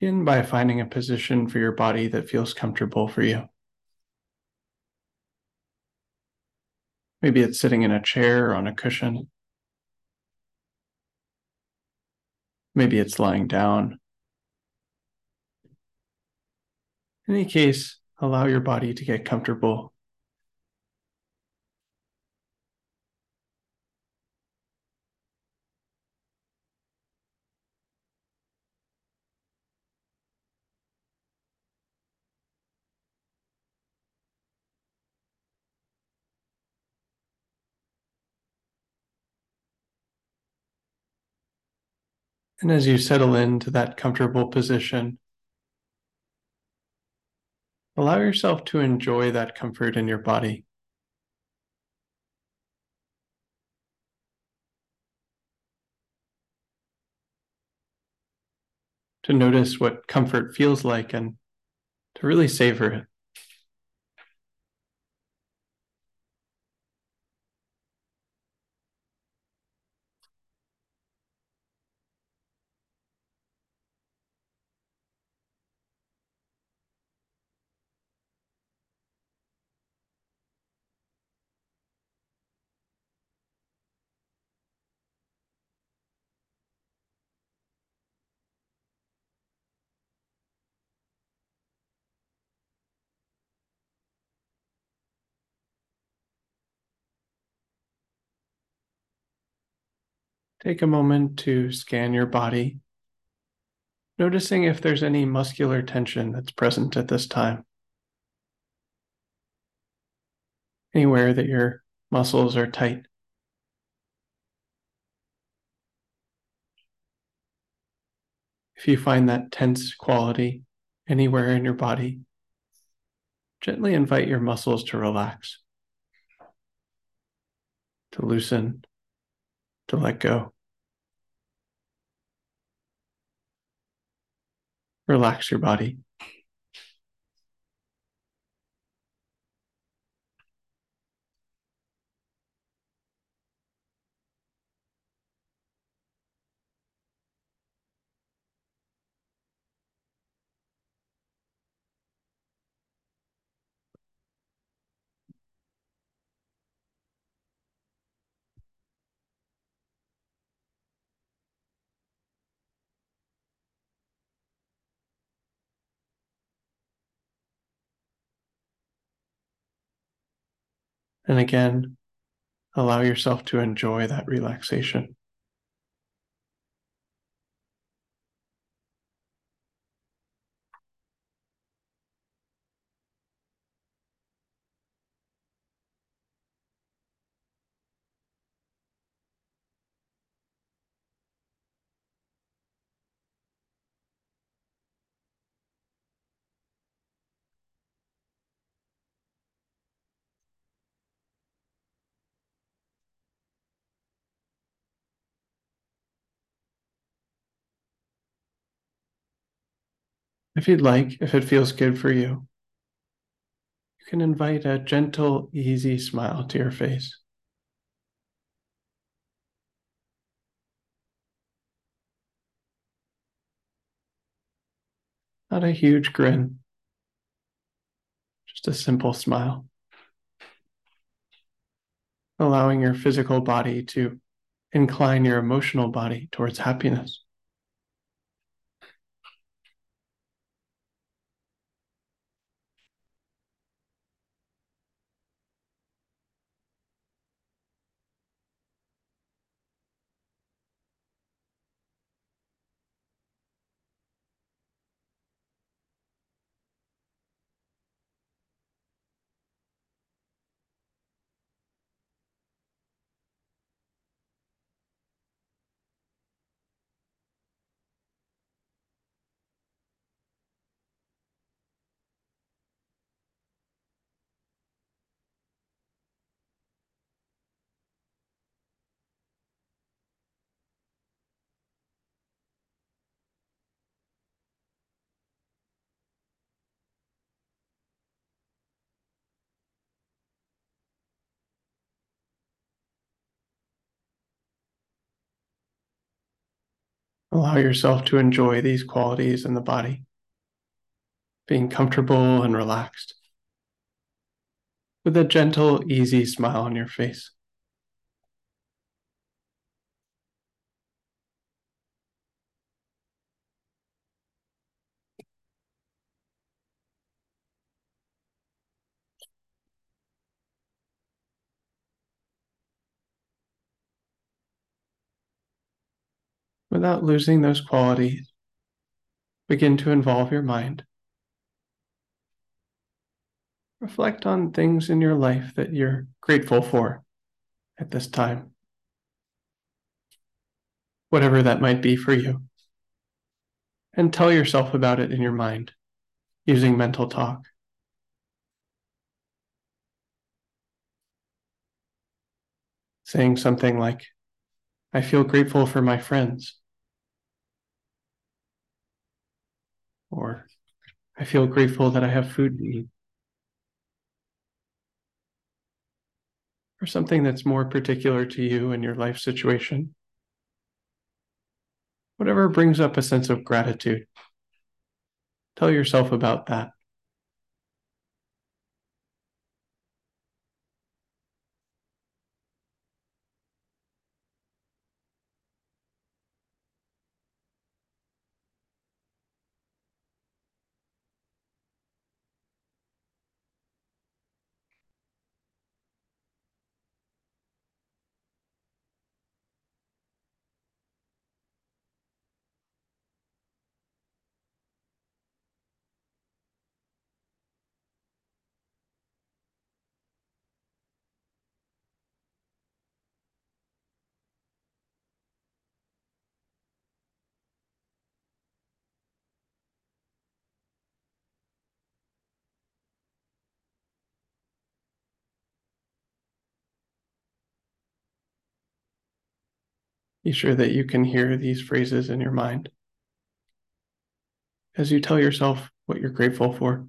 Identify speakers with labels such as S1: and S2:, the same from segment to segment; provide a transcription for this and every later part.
S1: Begin by finding a position for your body that feels comfortable for you. Maybe it's sitting in a chair or on a cushion. Maybe it's lying down. In any case, allow your body to get comfortable And as you settle into that comfortable position, allow yourself to enjoy that comfort in your body. To notice what comfort feels like and to really savor it. Take a moment to scan your body, noticing if there's any muscular tension that's present at this time. Anywhere that your muscles are tight. If you find that tense quality anywhere in your body, gently invite your muscles to relax, to loosen, to let go. Relax your body. And again, allow yourself to enjoy that relaxation. If you'd like, if it feels good for you, you can invite a gentle, easy smile to your face. Not a huge grin, just a simple smile. Allowing your physical body to incline your emotional body towards happiness. Allow yourself to enjoy these qualities in the body, being comfortable and relaxed, with a gentle, easy smile on your face. Without losing those qualities, begin to involve your mind. Reflect on things in your life that you're grateful for at this time, whatever that might be for you. And tell yourself about it in your mind using mental talk. Saying something like, I feel grateful for my friends. Or I feel grateful that I have food to eat. Or something that's more particular to you and your life situation. Whatever brings up a sense of gratitude. Tell yourself about that. Be sure that you can hear these phrases in your mind as you tell yourself what you're grateful for.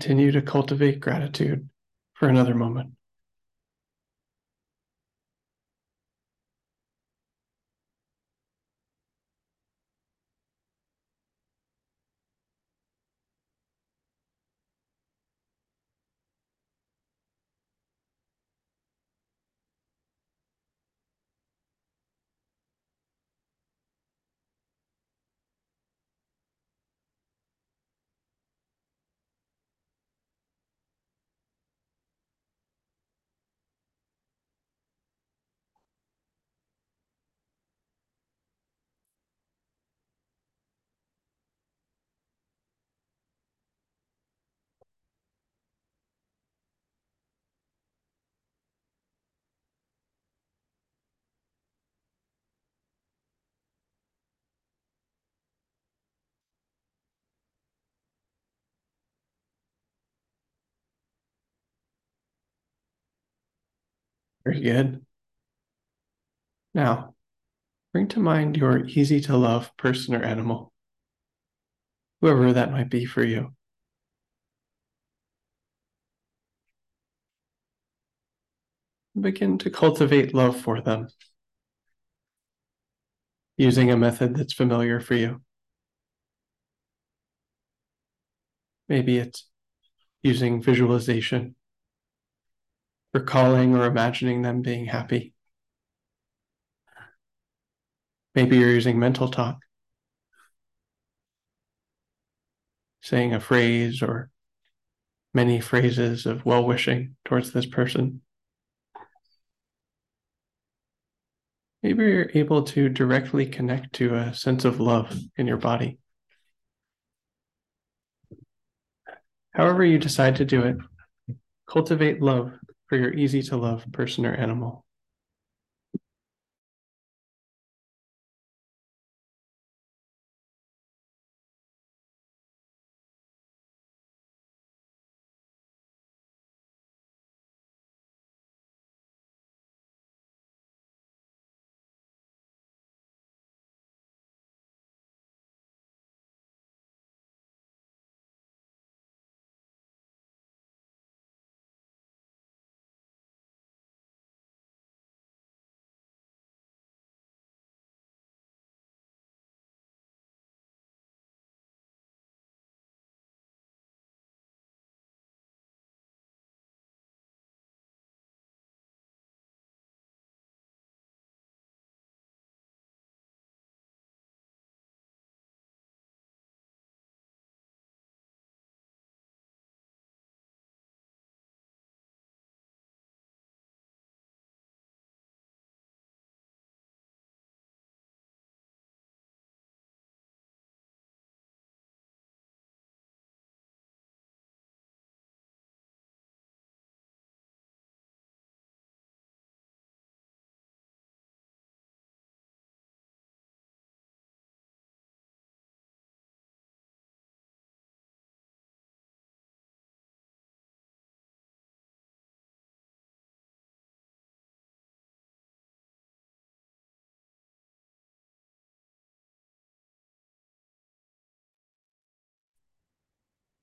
S1: Continue to cultivate gratitude for another moment. Very good. Now, bring to mind your easy to love person or animal, whoever that might be for you. Begin to cultivate love for them using a method that's familiar for you. Maybe it's using visualization recalling or imagining them being happy. Maybe you're using mental talk, saying a phrase or many phrases of well wishing towards this person. Maybe you're able to directly connect to a sense of love in your body. However, you decide to do it, cultivate love for your easy to love person or animal.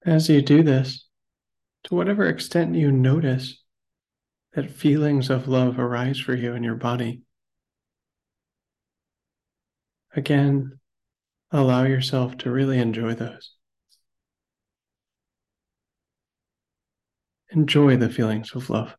S1: As you do this, to whatever extent you notice that feelings of love arise for you in your body, again, allow yourself to really enjoy those. Enjoy the feelings of love.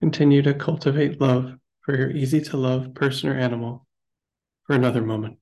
S1: Continue to cultivate love for your easy to love person or animal for another moment.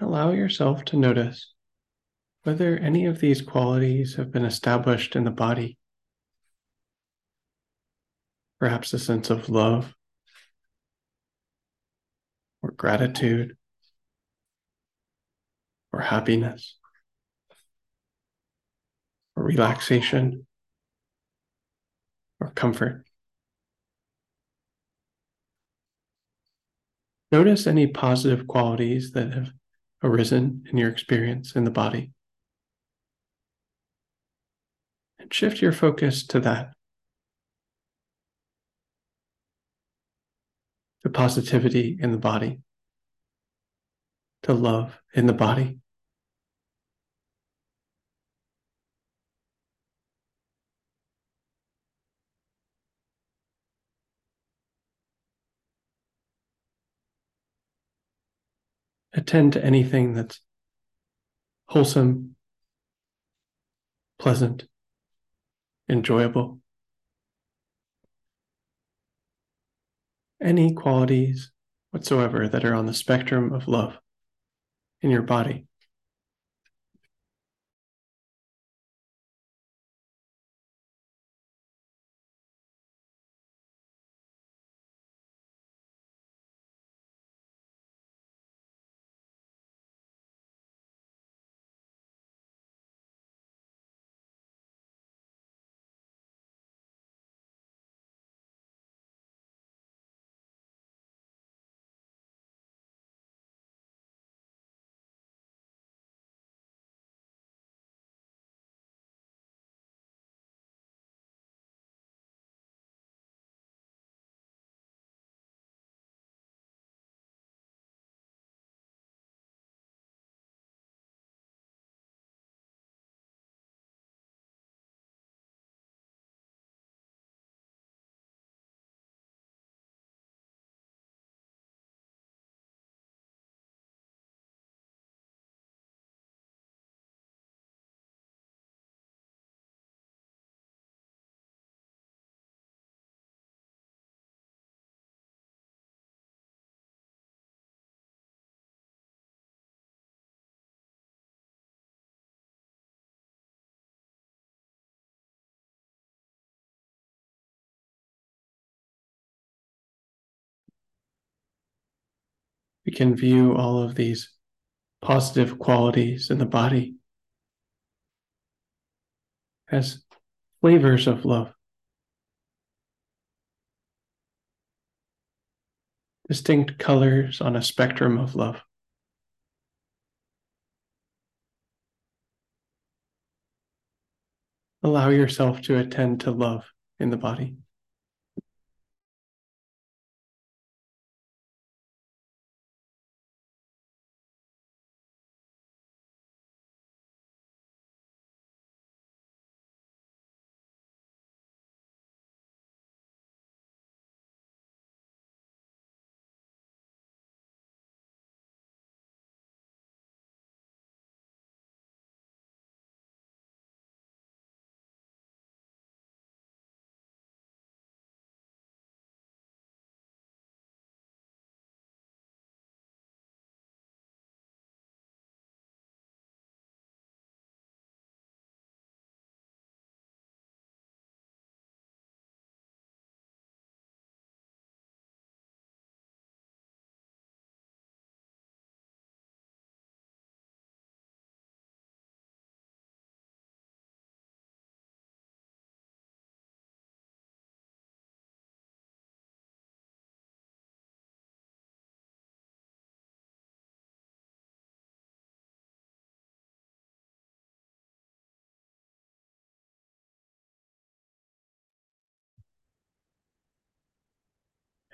S1: Allow yourself to notice whether any of these qualities have been established in the body. Perhaps a sense of love or gratitude or happiness or relaxation or comfort. Notice any positive qualities that have arisen in your experience in the body. And shift your focus to that—the positivity in the body, to love in the body. Attend to anything that's wholesome, pleasant, enjoyable. Any qualities whatsoever that are on the spectrum of love in your body. We can view all of these positive qualities in the body as flavors of love. Distinct colors on a spectrum of love. Allow yourself to attend to love in the body.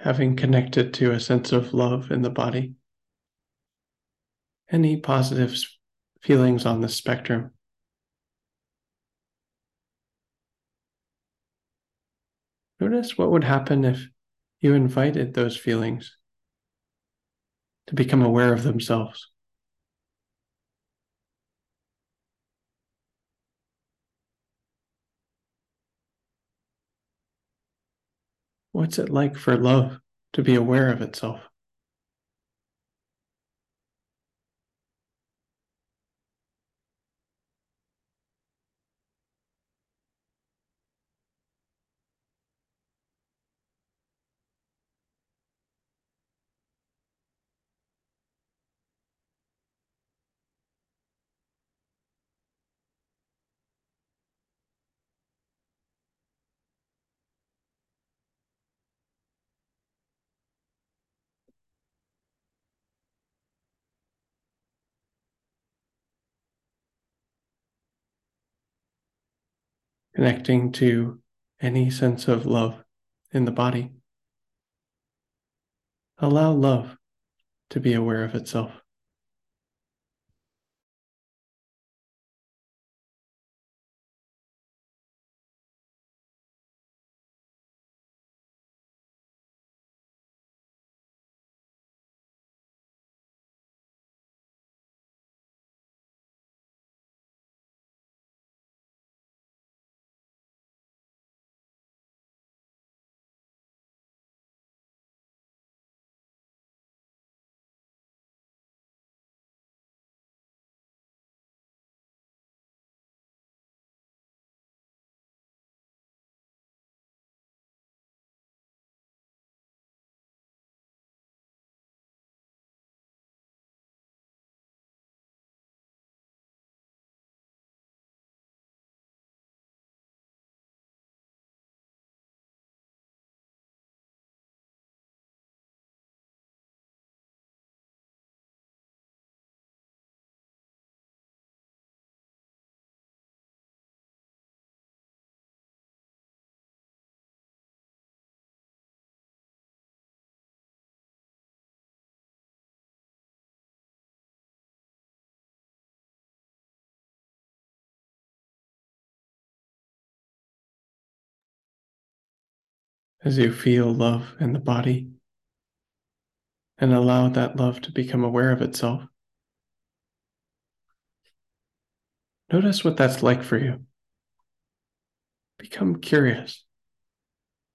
S1: Having connected to a sense of love in the body. Any positive feelings on the spectrum? Notice what would happen if you invited those feelings to become aware of themselves. What's it like for love to be aware of itself? Connecting to any sense of love in the body. Allow love to be aware of itself. As you feel love in the body and allow that love to become aware of itself, notice what that's like for you. Become curious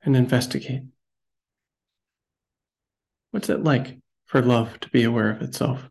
S1: and investigate. What's it like for love to be aware of itself?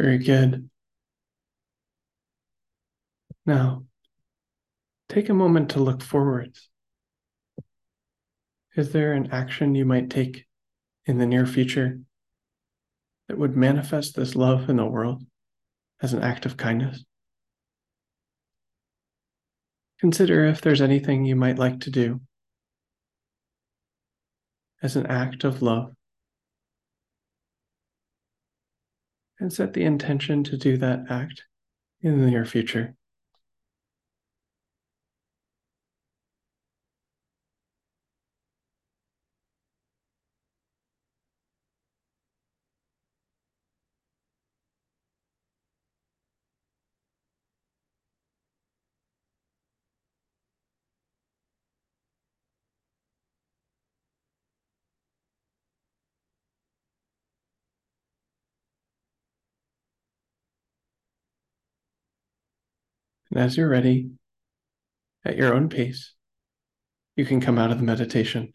S1: Very good. Now, take a moment to look forwards. Is there an action you might take in the near future that would manifest this love in the world as an act of kindness? Consider if there's anything you might like to do as an act of love. And set the intention to do that act in the near future. As you're ready, at your own pace, you can come out of the meditation.